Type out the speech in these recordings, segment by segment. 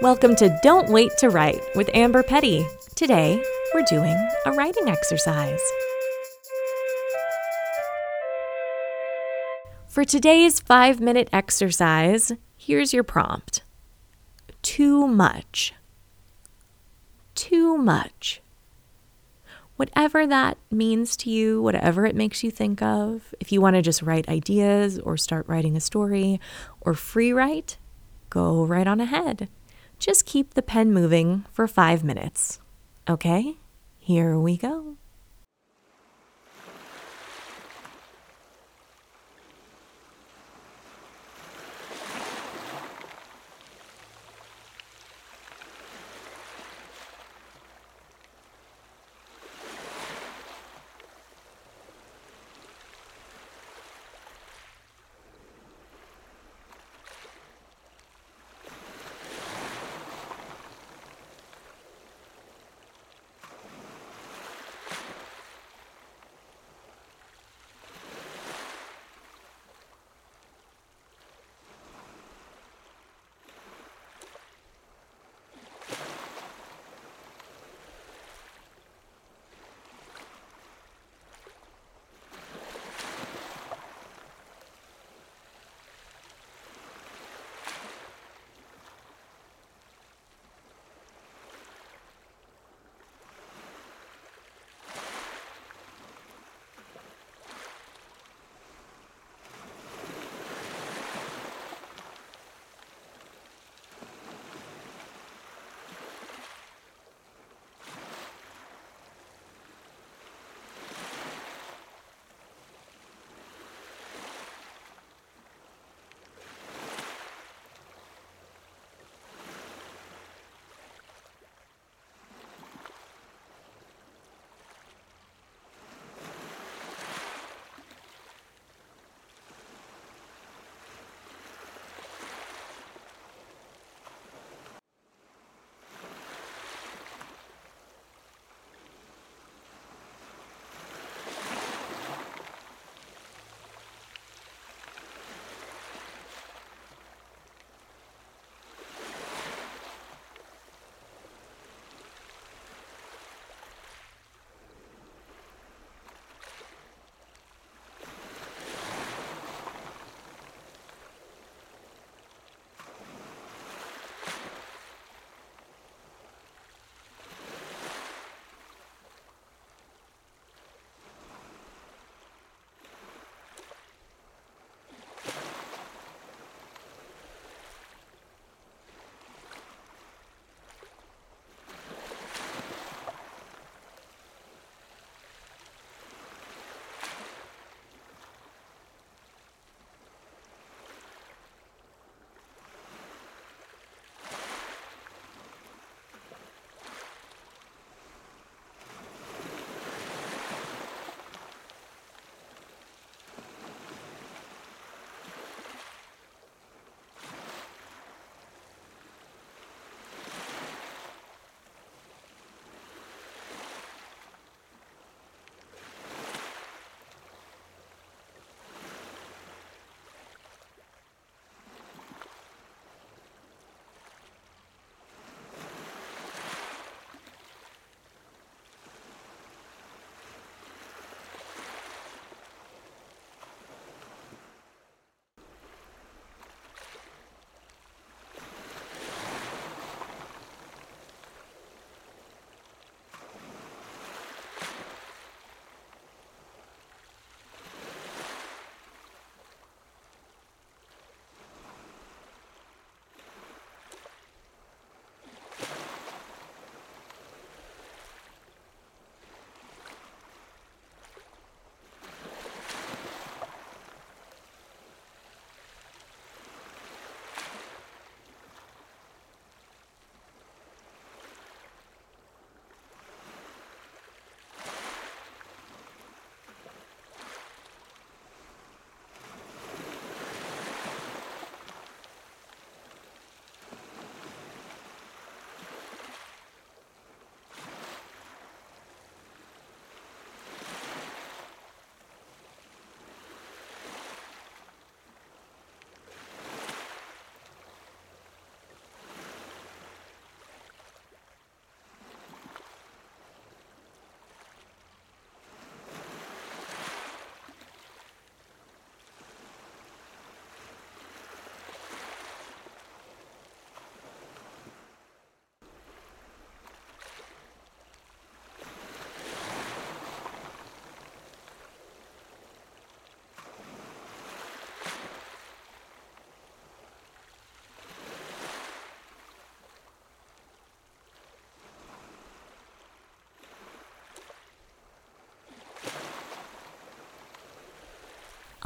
Welcome to Don't Wait to Write with Amber Petty. Today, we're doing a writing exercise. For today's five minute exercise, here's your prompt Too much. Too much. Whatever that means to you, whatever it makes you think of, if you want to just write ideas or start writing a story or free write, go right on ahead. Just keep the pen moving for five minutes. Okay, here we go.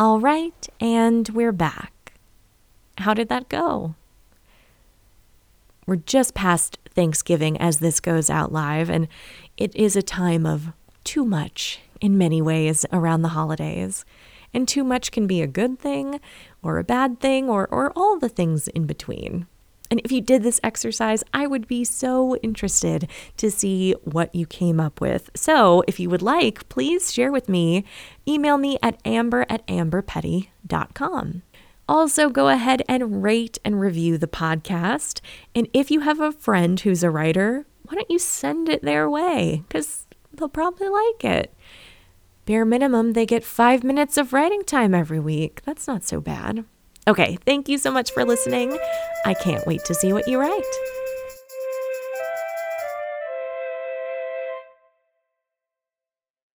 All right, and we're back. How did that go? We're just past Thanksgiving as this goes out live, and it is a time of too much in many ways around the holidays. And too much can be a good thing or a bad thing or, or all the things in between. And if you did this exercise, I would be so interested to see what you came up with. So if you would like, please share with me. Email me at amber at amberpetty.com. Also, go ahead and rate and review the podcast. And if you have a friend who's a writer, why don't you send it their way? Because they'll probably like it. Bare minimum, they get five minutes of writing time every week. That's not so bad. Okay, thank you so much for listening. I can't wait to see what you write.